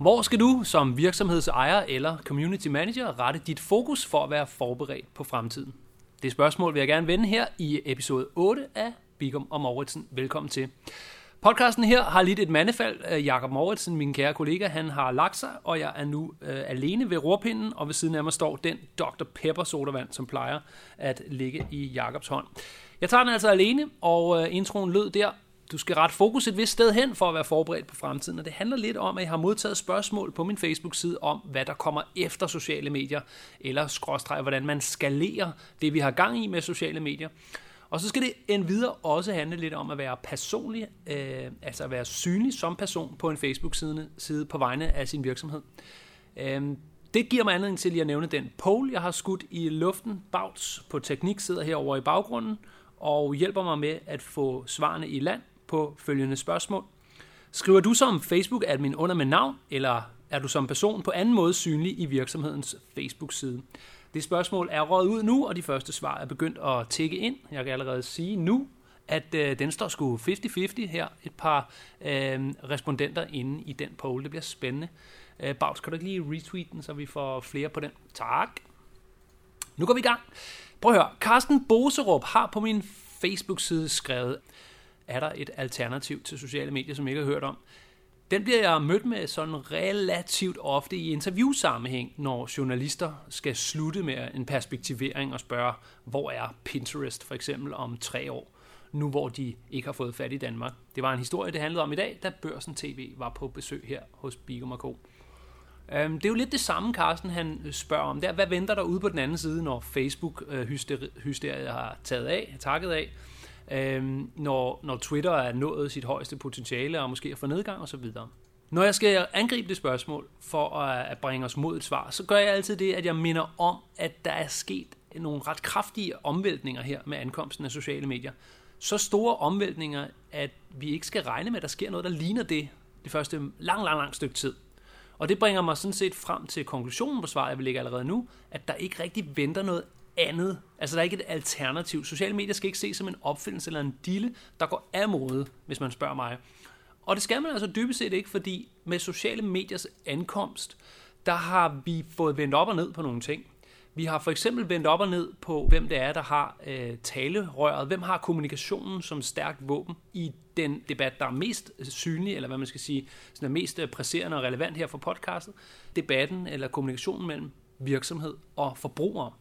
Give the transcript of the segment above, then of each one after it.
Hvor skal du som virksomhedsejer eller community manager rette dit fokus for at være forberedt på fremtiden? Det spørgsmål vil jeg gerne vende her i episode 8 af Bigum og Mauritsen. Velkommen til. Podcasten her har lidt et mandefald. Øh, Jakob Mauritsen, min kære kollega, han har lagt sig, og jeg er nu øh, alene ved rorpinden, og ved siden af mig står den Dr. Pepper sodavand, som plejer at ligge i Jakobs hånd. Jeg tager den altså alene, og øh, introen lød der. Du skal rette fokus et vist sted hen for at være forberedt på fremtiden, og det handler lidt om, at jeg har modtaget spørgsmål på min Facebook-side om, hvad der kommer efter sociale medier, eller skråstreg, hvordan man skalerer det, vi har gang i med sociale medier. Og så skal det endvidere også handle lidt om at være personlig, øh, altså at være synlig som person på en Facebook-side side på vegne af sin virksomhed. Øh, det giver mig anledning til lige at nævne den poll, jeg har skudt i luften. Bauts på teknik sidder herovre i baggrunden og hjælper mig med at få svarene i land på følgende spørgsmål. Skriver du som Facebook-admin under med navn, eller er du som person på anden måde synlig i virksomhedens Facebook-side? Det spørgsmål er røget ud nu, og de første svar er begyndt at tække ind. Jeg kan allerede sige nu, at øh, den står sgu 50-50 her. Et par øh, respondenter inde i den poll. Det bliver spændende. Øh, Bags, kan du ikke lige retweet den, så vi får flere på den? Tak. Nu går vi i gang. Prøv at høre. Carsten Boserup har på min Facebook-side skrevet, er der et alternativ til sociale medier, som jeg ikke har hørt om? Den bliver jeg mødt med sådan relativt ofte i interviewsammenhæng, når journalister skal slutte med en perspektivering og spørge, hvor er Pinterest for eksempel om tre år, nu hvor de ikke har fået fat i Danmark. Det var en historie, det handlede om i dag, da Børsen TV var på besøg her hos Bigum Co. Øhm, det er jo lidt det samme, Carsten han spørger om. Der, hvad venter der ude på den anden side, når Facebook-hysteriet øh, har taget af, takket af? Øhm, når, når Twitter er nået sit højeste potentiale og måske er for nedgang osv. Når jeg skal angribe det spørgsmål for at bringe os mod et svar, så gør jeg altid det, at jeg minder om, at der er sket nogle ret kraftige omvæltninger her med ankomsten af sociale medier. Så store omvæltninger, at vi ikke skal regne med, at der sker noget, der ligner det det første lang, lang, lang stykke tid. Og det bringer mig sådan set frem til konklusionen på svaret, jeg vil lægge allerede nu, at der ikke rigtig venter noget andet. Altså der er ikke et alternativ. Sociale medier skal ikke ses som en opfindelse eller en dille, der går af mode, hvis man spørger mig. Og det skal man altså dybest set ikke, fordi med sociale mediers ankomst, der har vi fået vendt op og ned på nogle ting. Vi har for eksempel vendt op og ned på, hvem det er, der har øh, talerøret. Hvem har kommunikationen som stærkt våben i den debat, der er mest synlig, eller hvad man skal sige, sådan er mest øh, presserende og relevant her for podcastet. Debatten eller kommunikationen mellem virksomhed og forbrugere.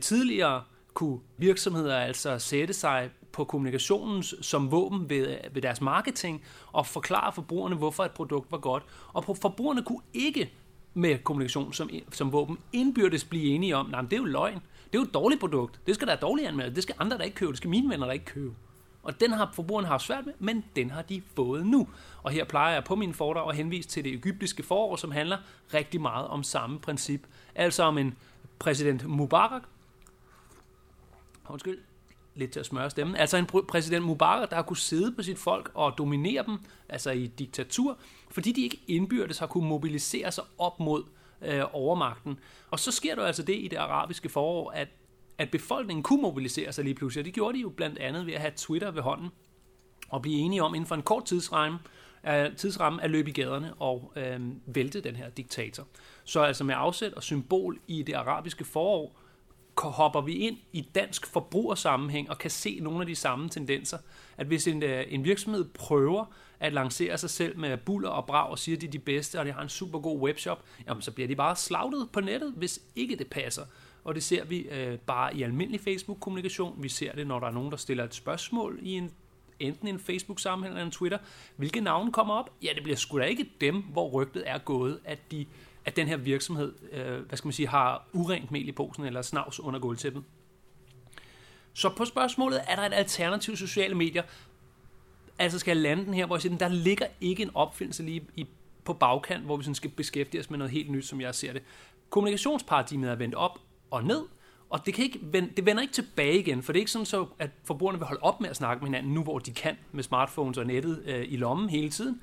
Tidligere kunne virksomheder altså sætte sig på kommunikationen som våben ved, ved deres marketing og forklare forbrugerne, hvorfor et produkt var godt. Og forbrugerne kunne ikke med kommunikation som, som våben indbyrdes blive enige om, nej, det er jo løgn. Det er jo et dårligt produkt. Det skal der dårligt anmelde. Det skal andre der ikke købe. Det skal mine venner der ikke købe. Og den har forbrugerne haft svært med, men den har de fået nu. Og her plejer jeg på mine fordrag at henvise til det egyptiske forår, som handler rigtig meget om samme princip. Altså om en præsident Mubarak, undskyld, lidt til at smøre stemmen. Altså en præsident Mubarak, der har kunne sidde på sit folk og dominere dem, altså i diktatur, fordi de ikke indbyrdes har kunne mobilisere sig op mod øh, overmagten. Og så sker der altså det i det arabiske forår, at, at befolkningen kunne mobilisere sig lige pludselig. Og det gjorde de jo blandt andet ved at have Twitter ved hånden og blive enige om inden for en kort tidsramme, øh, tidsramme at løbe i gaderne og øh, vælte den her diktator. Så altså med afsæt og symbol i det arabiske forår, hopper vi ind i dansk forbrugersammenhæng og kan se nogle af de samme tendenser. At hvis en, øh, en virksomhed prøver at lancere sig selv med buller og brag og siger, at de er de bedste, og de har en super god webshop, jamen så bliver de bare slagtet på nettet, hvis ikke det passer. Og det ser vi øh, bare i almindelig Facebook-kommunikation. Vi ser det, når der er nogen, der stiller et spørgsmål i en enten en Facebook-sammenhæng eller en Twitter. Hvilke navne kommer op? Ja, det bliver sgu da ikke dem, hvor rygtet er gået, at de at den her virksomhed, øh, hvad skal man sige, har urent mel i posen eller snavs under gulvtæppet. Så på spørgsmålet, er der et alternativ sociale medier? Altså skal jeg lande den her, hvor jeg siger, der ligger ikke en opfindelse lige i, på bagkant, hvor vi sådan skal beskæftige os med noget helt nyt, som jeg ser det. Kommunikationsparadigmet er vendt op og ned, og det, kan ikke vende, det vender ikke tilbage igen, for det er ikke sådan, så, at forbrugerne vil holde op med at snakke med hinanden, nu hvor de kan med smartphones og nettet øh, i lommen hele tiden.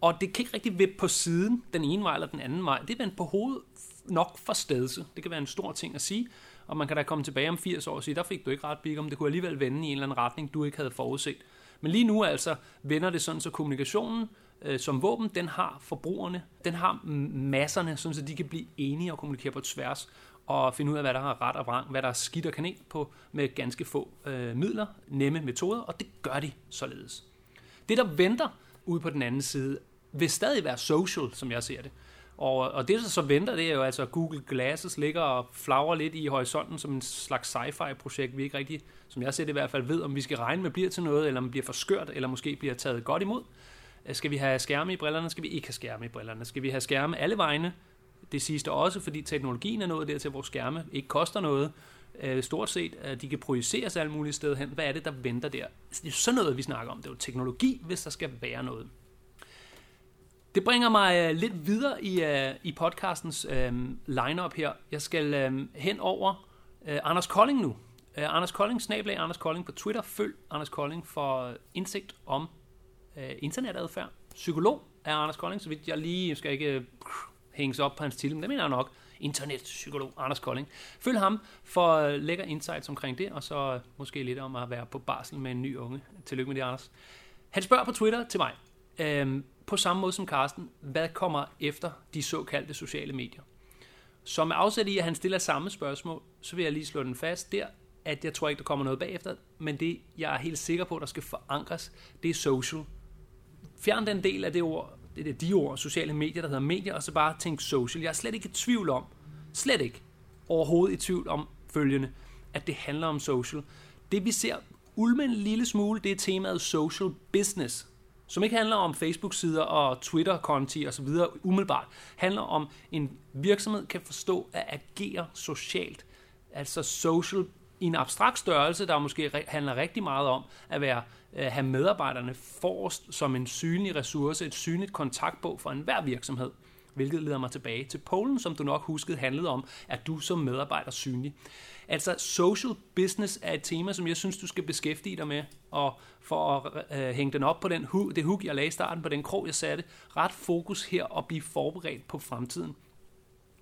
Og det kan ikke rigtig vippe på siden, den ene vej eller den anden vej. Det er vendt på hovedet nok for stedse. Det kan være en stor ting at sige, og man kan da komme tilbage om 80 år og sige, der fik du ikke ret big om, det kunne alligevel vende i en eller anden retning, du ikke havde forudset. Men lige nu altså vender det sådan, så kommunikationen øh, som våben, den har forbrugerne, den har masserne, så de kan blive enige og kommunikere på tværs og finde ud af, hvad der er ret og vrang, hvad der er skidt og kanel på med ganske få øh, midler, nemme metoder, og det gør de således. Det, der venter ude på den anden side, vil stadig være social, som jeg ser det. Og, og det, der så venter, det er jo altså, at Google Glasses ligger og flagrer lidt i horisonten som en slags sci-fi-projekt, vi ikke rigtig, som jeg ser det i hvert fald, ved, om vi skal regne med bliver til noget, eller om det bliver forskørt, eller måske bliver taget godt imod. Øh, skal vi have skærme i brillerne? Skal vi ikke have skærme i brillerne? Skal vi have skærme alle vegne? Det sidste også, fordi teknologien er nået dertil, hvor skærme ikke koster noget. Øh, stort set, at de kan projiceres alle mulige steder hen. Hvad er det, der venter der? Det er sådan noget, vi snakker om. Det er jo teknologi, hvis der skal være noget. Det bringer mig øh, lidt videre i, uh, i podcastens uh, lineup her. Jeg skal uh, hen over uh, Anders Kolding nu. Uh, Anders Kolding, snablag Anders Kolding på Twitter. Følg Anders Kolding for indsigt om uh, internetadfærd. Psykolog er Anders Kolding, så vidt jeg lige skal ikke uh, hænges op på hans titel, men det mener jeg nok. Internetpsykolog Anders Kolding. Følg ham for uh, lækker insights omkring det, og så uh, måske lidt om at være på barsel med en ny unge. Tillykke med det, Anders. Han spørger på Twitter til mig. Uh, på samme måde som Carsten, hvad kommer efter de såkaldte sociale medier? Så med afsæt i, at han stiller samme spørgsmål, så vil jeg lige slå den fast der, at jeg tror ikke, der kommer noget bagefter, men det, jeg er helt sikker på, der skal forankres, det er social. Fjern den del af det ord, det er de ord, sociale medier, der hedder medier, og så bare tænk social. Jeg er slet ikke i tvivl om, slet ikke overhovedet i tvivl om følgende, at det handler om social. Det vi ser ulme en lille smule, det er temaet social business som ikke handler om Facebook-sider og Twitter-konti osv. umiddelbart, handler om, en virksomhed kan forstå at agere socialt. Altså social i en abstrakt størrelse, der måske handler rigtig meget om at være, at have medarbejderne forrest som en synlig ressource, et synligt kontaktbog for enhver virksomhed. Hvilket leder mig tilbage til Polen, som du nok huskede handlede om, at du som medarbejder synlig. Altså social business er et tema, som jeg synes, du skal beskæftige dig med, og for at øh, hænge den op på den, det hook, jeg lagde i starten, på den krog, jeg satte, ret fokus her og blive forberedt på fremtiden.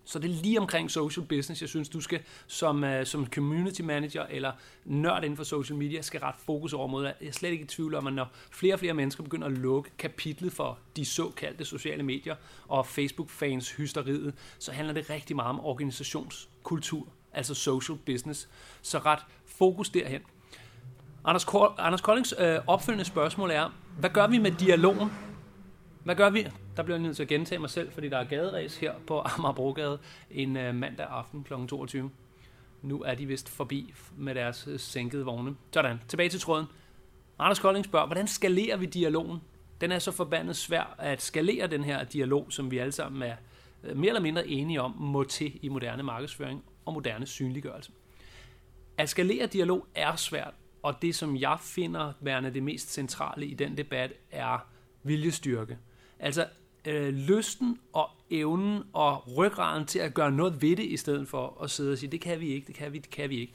Så det er lige omkring social business, jeg synes, du skal som, uh, som community manager eller nørd inden for social media, skal ret fokus over mod. Jeg er slet ikke i tvivl om, at når flere og flere mennesker begynder at lukke kapitlet for de såkaldte sociale medier og Facebook-fans hysteriet, så handler det rigtig meget om organisationskultur, altså social business. Så ret fokus derhen. Anders, Kor- Anders Koldings øh, opfølgende spørgsmål er, hvad gør vi med dialogen? Hvad gør vi? Der bliver jeg nødt til at gentage mig selv, fordi der er gaderæs her på Amagerbrogade en øh, mandag aften kl. 22. Nu er de vist forbi med deres øh, sænkede vogne. Sådan, tilbage til tråden. Anders Kolding spørger, hvordan skalerer vi dialogen? Den er så forbandet svær at skalere den her dialog, som vi alle sammen er øh, mere eller mindre enige om, må til i moderne markedsføring og moderne synliggørelse. At skalere dialog er svært, og det, som jeg finder værende det mest centrale i den debat, er viljestyrke. Altså øh, lysten og evnen og ryggraden til at gøre noget ved det, i stedet for at sidde og sige, det kan vi ikke, det kan vi, det kan vi ikke.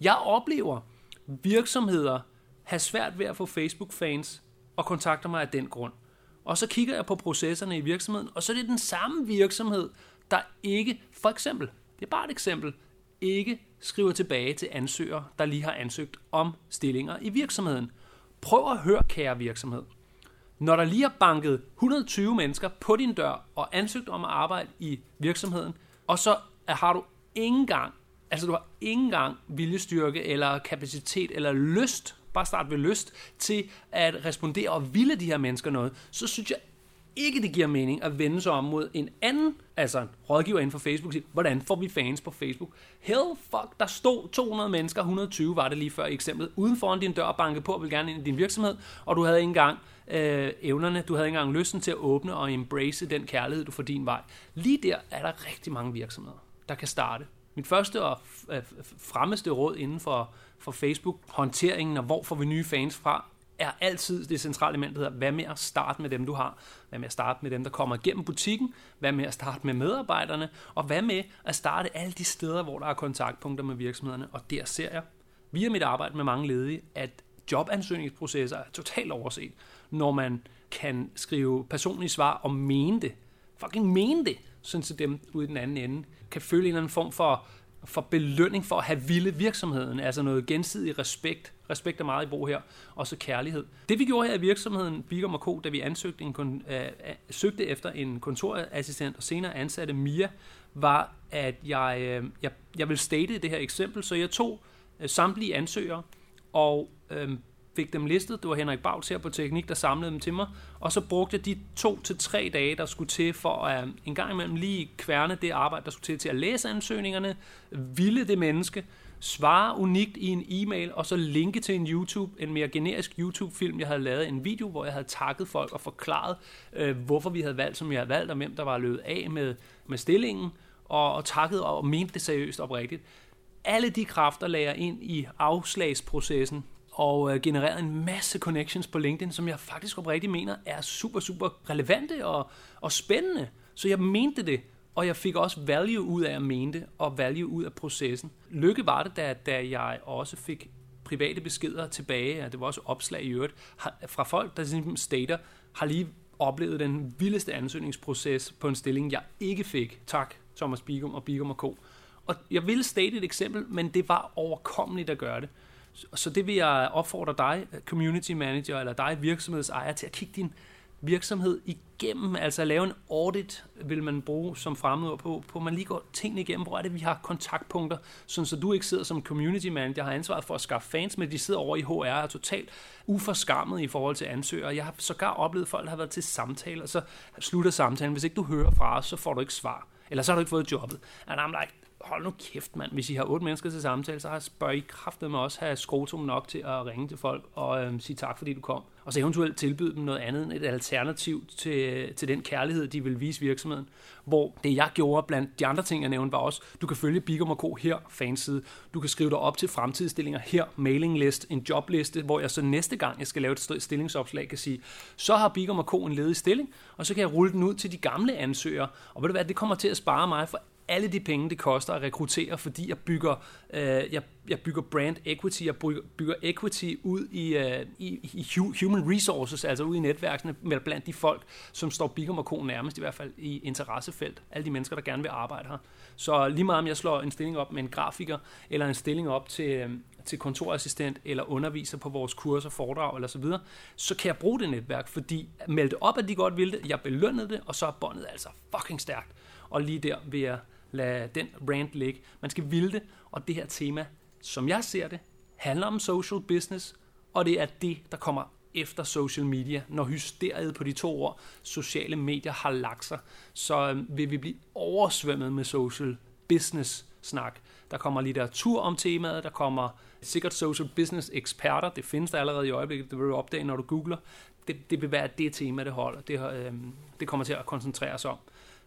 Jeg oplever virksomheder have svært ved at få Facebook-fans og kontakter mig af den grund. Og så kigger jeg på processerne i virksomheden, og så er det den samme virksomhed, der ikke, for eksempel, det er bare et eksempel, ikke skriver tilbage til ansøgere, der lige har ansøgt om stillinger i virksomheden. Prøv at høre, kære virksomhed. Når der lige er banket 120 mennesker på din dør og ansøgt om at arbejde i virksomheden, og så har du ingen gang, altså du har ingen gang viljestyrke eller kapacitet eller lyst, bare start ved lyst, til at respondere og ville de her mennesker noget, så synes jeg ikke, det giver mening at vende sig om mod en anden, altså en rådgiver inden for Facebook, siger, hvordan får vi fans på Facebook? Hell fuck, der stod 200 mennesker, 120 var det lige før i eksemplet, uden foran din dør og banke på og vil gerne ind i din virksomhed, og du havde ikke engang øh, evnerne, du havde ikke engang lysten til at åbne og embrace den kærlighed, du får din vej. Lige der er der rigtig mange virksomheder, der kan starte. Mit første og øh, fremmeste råd inden for, for Facebook-håndteringen, og hvor får vi nye fans fra, er altid det centrale element, der hedder, hvad med at starte med dem, du har? Hvad med at starte med dem, der kommer igennem butikken? Hvad med at starte med medarbejderne? Og hvad med at starte alle de steder, hvor der er kontaktpunkter med virksomhederne? Og der ser jeg, via mit arbejde med mange ledige, at jobansøgningsprocesser er totalt overset, når man kan skrive personlige svar og mene det. Fucking mene det, sådan så dem ude i den anden ende kan føle en eller anden form for, for belønning for at have ville virksomheden, altså noget gensidig respekt Respekt er meget i brug her. Og så kærlighed. Det vi gjorde her i virksomheden Bigum Co., da vi ansøgte en, øh, øh, søgte efter en kontorassistent og senere ansatte Mia, var, at jeg, øh, jeg, jeg vil state det her eksempel. Så jeg tog øh, samtlige ansøgere og øh, fik dem listet. Det var Henrik Bauts her på Teknik, der samlede dem til mig. Og så brugte de to til tre dage, der skulle til for at øh, en gang imellem lige kværne det arbejde, der skulle til til at læse ansøgningerne, ville det menneske, svare unikt i en e-mail, og så linke til en YouTube, en mere generisk YouTube-film. Jeg havde lavet en video, hvor jeg havde takket folk og forklaret, øh, hvorfor vi havde valgt, som jeg havde valgt, og hvem der var løbet af med, med stillingen, og, og takket og mente det seriøst oprigtigt. Alle de kræfter lagde jeg ind i afslagsprocessen, og øh, genereret en masse connections på LinkedIn, som jeg faktisk oprigtigt mener er super, super relevante og, og spændende. Så jeg mente det, og jeg fik også value ud af at mene det, og value ud af processen. Lykke var det, da, da jeg også fik private beskeder tilbage, og det var også opslag i øvrigt, fra folk, der simpelthen stater, har lige oplevet den vildeste ansøgningsproces på en stilling, jeg ikke fik. Tak, Thomas Bigum og Bigum og Co. Og jeg ville state et eksempel, men det var overkommeligt at gøre det. Så det vil jeg opfordre dig, community manager, eller dig virksomhedsejer, til at kigge din virksomhed igennem, altså at lave en audit, vil man bruge som fremmedord på, på man lige går tingene igennem, hvor er det, vi har kontaktpunkter, sådan så du ikke sidder som community manager, har ansvaret for at skaffe fans, men de sidder over i HR og er totalt uforskammet i forhold til ansøgere. Jeg har sågar oplevet, at folk har været til samtaler, og så slutter samtalen. Hvis ikke du hører fra os, så får du ikke svar. Eller så har du ikke fået jobbet. And I'm like, hold nu kæft mand, hvis I har otte mennesker til samtale, så bør I kraftet med også have skrotum nok til at ringe til folk og øhm, sige tak, fordi du kom. Og så eventuelt tilbyde dem noget andet end et alternativ til, til den kærlighed, de vil vise virksomheden. Hvor det jeg gjorde blandt de andre ting, jeg nævnte, var også, du kan følge Bigum Co. her, fanside. Du kan skrive dig op til fremtidsstillinger her, mailinglist, en jobliste, hvor jeg så næste gang, jeg skal lave et stillingsopslag, kan sige, så har Bigum Co. en ledig stilling, og så kan jeg rulle den ud til de gamle ansøgere. Og ved du hvad, det kommer til at spare mig for alle de penge, det koster at rekruttere, fordi jeg bygger, øh, jeg, jeg bygger brand equity, jeg bygger, bygger equity ud i, øh, i, i human resources, altså ud i netværkene med blandt de folk, som står Bigum og Co. nærmest i hvert fald i interessefelt. Alle de mennesker, der gerne vil arbejde her. Så lige meget om jeg slår en stilling op med en grafiker, eller en stilling op til, øh, til kontorassistent, eller underviser på vores kurser, foredrag eller så videre, så kan jeg bruge det netværk, fordi meldte op, at de godt ville det, jeg belønnede det, og så er båndet altså fucking stærkt. Og lige der vil jeg lad den brand ligge. Man skal ville det, og det her tema, som jeg ser det, handler om social business, og det er det, der kommer efter social media, når hysteriet på de to år sociale medier, har lagt sig, så øhm, vil vi blive oversvømmet med social business snak. Der kommer litteratur om temaet, der kommer sikkert social business eksperter, det findes der allerede i øjeblikket, det vil du opdage, når du googler. Det, det vil være det tema, det holder. Det, øh, det kommer til at koncentrere sig om.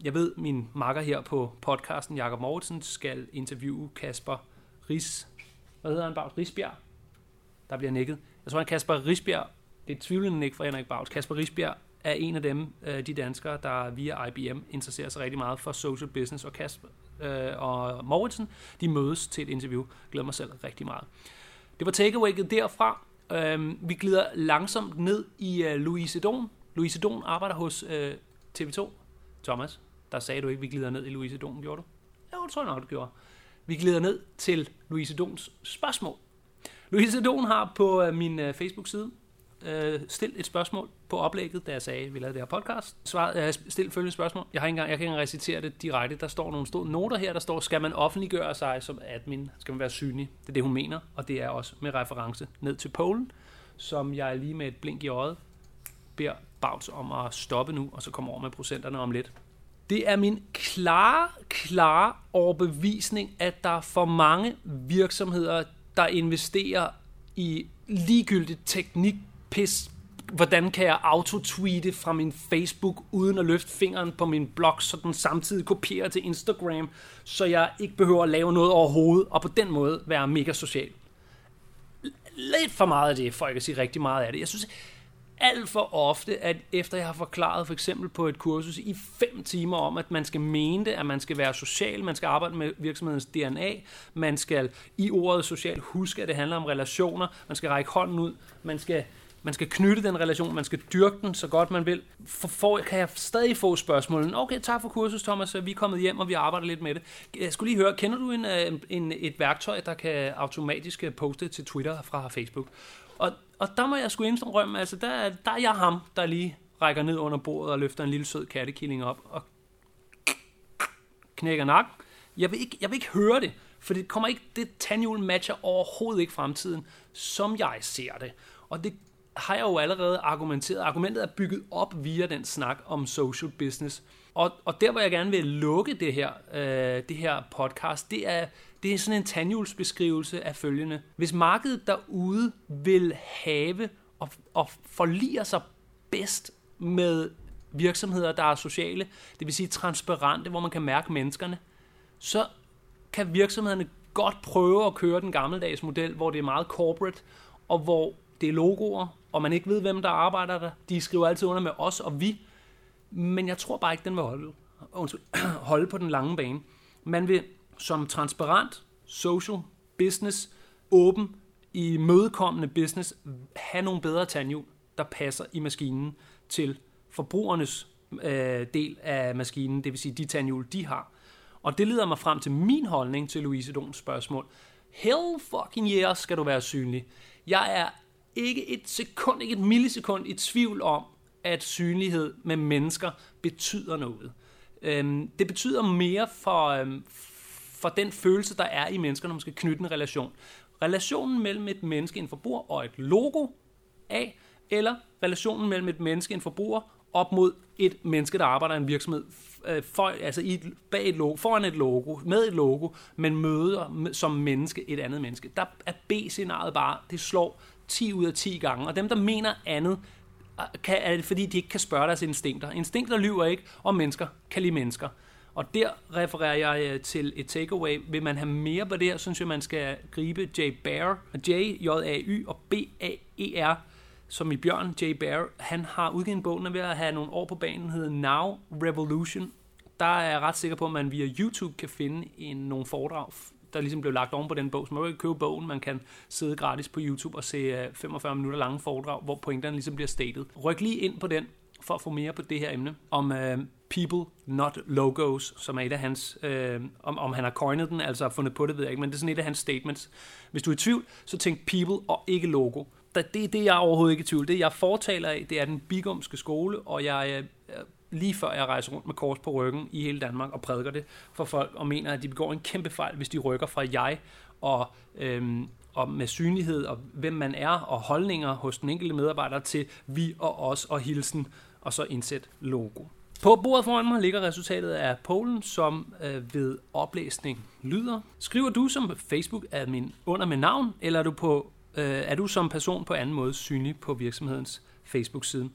Jeg ved, min makker her på podcasten, Jakob Mortensen, skal interviewe Kasper Ris. Hvad hedder han, Bavs? Risbjerg? Der bliver nikket. Jeg tror, han Kasper Risbjerg, det er tvivlende nik fra Henrik Bavs. Kasper Risbjerg er en af dem, øh, de danskere, der via IBM interesserer sig rigtig meget for social business. Og Kasper øh, og Mortensen, de mødes til et interview. Jeg glæder mig selv rigtig meget. Det var takeawayet derfra. Øh, vi glider langsomt ned i øh, Louise Don. Louise Don arbejder hos øh, TV2. Thomas, der sagde du ikke, at vi glider ned i Louise Don, gjorde du? Jo, det tror jeg nok, du gjorde. Vi glider ned til Louise Dons spørgsmål. Louise Don har på øh, min øh, Facebook-side øh, stillet et spørgsmål på oplægget, da jeg sagde, at vi lavede det her podcast. Svaret er stillet følgende spørgsmål. Jeg, har ikke engang, jeg kan ikke engang recitere det direkte. Der står nogle store noter her, der står, skal man offentliggøre sig som admin? Skal man være synlig? Det er det, hun mener, og det er også med reference ned til Polen, som jeg lige med et blink i øjet beder Bavs om at stoppe nu, og så komme over med procenterne om lidt. Det er min klare, klare overbevisning, at der er for mange virksomheder, der investerer i ligegyldigt teknik, pis, hvordan kan jeg autotweete fra min Facebook, uden at løfte fingeren på min blog, så den samtidig kopierer til Instagram, så jeg ikke behøver at lave noget overhovedet, og på den måde være mega social. Lidt for meget af det, for jeg kan sige rigtig meget af det. Jeg synes, alt for ofte, at efter jeg har forklaret for eksempel på et kursus i fem timer om, at man skal mene det, at man skal være social, man skal arbejde med virksomhedens DNA, man skal i ordet social huske, at det handler om relationer, man skal række hånden ud, man skal man skal knytte den relation, man skal dyrke den så godt man vil. For, for kan jeg stadig få spørgsmålet, okay, tak for kursus Thomas, vi er kommet hjem, og vi arbejder lidt med det. Jeg skulle lige høre, kender du en, øh, en, et værktøj, der kan automatisk øh, poste til Twitter fra Facebook? Og, og der må jeg sgu indrømme, altså der, der er jeg ham, der lige rækker ned under bordet og løfter en lille sød kattekilling op og knækker nakken. Jeg vil ikke, jeg vil ikke høre det, for det kommer ikke, det tandhjul matcher overhovedet ikke fremtiden, som jeg ser det. Og det har jeg jo allerede argumenteret. Argumentet er bygget op via den snak om social business. Og, og der, hvor jeg gerne vil lukke det her, øh, det her podcast, det er, det er sådan en tandhjulsbeskrivelse af følgende. Hvis markedet derude vil have og, og forliger sig bedst med virksomheder, der er sociale, det vil sige transparente, hvor man kan mærke menneskerne, så kan virksomhederne godt prøve at køre den gammeldags model, hvor det er meget corporate, og hvor det er logoer, og man ikke ved, hvem der arbejder der. De skriver altid under med os og vi, men jeg tror bare ikke, den vil holde, holde på den lange bane. Man vil som transparent, social, business, åben, i mødekommende business, have nogle bedre tandhjul, der passer i maskinen til forbrugernes øh, del af maskinen, det vil sige de tandhjul, de har. Og det leder mig frem til min holdning til Louise Dons spørgsmål. Hell fucking yeah, skal du være synlig. Jeg er ikke et sekund, ikke et millisekund i tvivl om, at synlighed med mennesker betyder noget. Øhm, det betyder mere for, øhm, for den følelse, der er i mennesker, når man skal knytte en relation. Relationen mellem et menneske, en forbruger og et logo af, eller relationen mellem et menneske, en forbruger, op mod et menneske, der arbejder i en virksomhed, øh, for, altså i et, bag et logo, foran et logo, med et logo, men møder som menneske et andet menneske. Der er B-scenariet bare, det slår 10 ud af 10 gange, og dem, der mener andet, Ah, kan, er det fordi, de ikke kan spørge deres instinkter. Instinkter lyver ikke, og mennesker kan lide mennesker. Og der refererer jeg øh, til et takeaway. Vil man have mere på det her, synes jeg, man skal gribe Jay Bear, J, J, A, Y og B, A, E, R, som i Bjørn J. Bear. Han har udgivet en bog, der ved at have nogle år på banen, hedder Now Revolution. Der er jeg ret sikker på, at man via YouTube kan finde en, nogle foredrag der ligesom blev lagt oven på den bog. Så man kan købe bogen, man kan sidde gratis på YouTube og se øh, 45 minutter lange foredrag, hvor pointerne ligesom bliver statet. Ryk lige ind på den, for at få mere på det her emne, om uh, people, not logos, som er et af hans, uh, om, om han har coined den, altså fundet på det, ved jeg ikke, men det er sådan et af hans statements. Hvis du er i tvivl, så tænk people og ikke logo. Det er det, jeg er overhovedet ikke i tvivl. Det, jeg fortaler af, det er den bigumske skole, og jeg lige før jeg rejser rundt med kors på ryggen i hele Danmark og prædiker det for folk, og mener, at de begår en kæmpe fejl, hvis de rykker fra jeg og, øhm, og med synlighed og hvem man er og holdninger hos den enkelte medarbejder til vi og os og hilsen, og så indsæt logo. På bordet foran mig ligger resultatet af pollen, som øh, ved oplæsning lyder. Skriver du som Facebook-admin under med navn, eller er du, på, øh, er du som person på anden måde synlig på virksomhedens Facebook-side?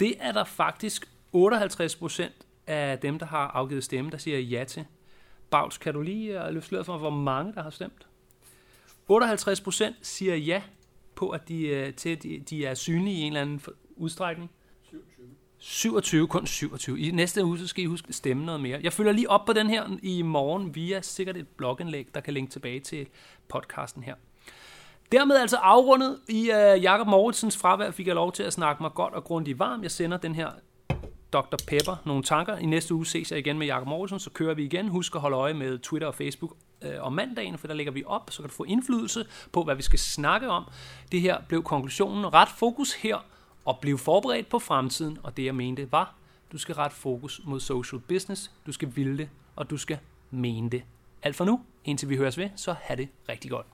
Det er der faktisk 58 procent af dem, der har afgivet stemme, der siger ja til. Bags, kan du lige øh, løfte sløret for, hvor mange, der har stemt? 58 procent siger ja på, at de, øh, til, at de, de er synlige i en eller anden udstrækning. 27. 27, kun 27. I næste uge, så skal I huske at stemme noget mere. Jeg følger lige op på den her i morgen via sikkert et blogindlæg, der kan linke tilbage til podcasten her. Dermed altså afrundet i uh, Jakob Moritsens fravær, fik jeg lov til at snakke mig godt og grundigt varm. Jeg sender den her Dr. Pepper nogle tanker. I næste uge ses jeg igen med Jakob Morrison, så kører vi igen. Husk at holde øje med Twitter og Facebook øh, om mandagen, for der lægger vi op, så kan du få indflydelse på, hvad vi skal snakke om. Det her blev konklusionen. Ret fokus her, og blive forberedt på fremtiden, og det jeg mente var, du skal ret fokus mod social business, du skal ville det, og du skal mene det. Alt for nu, indtil vi høres ved, så have det rigtig godt.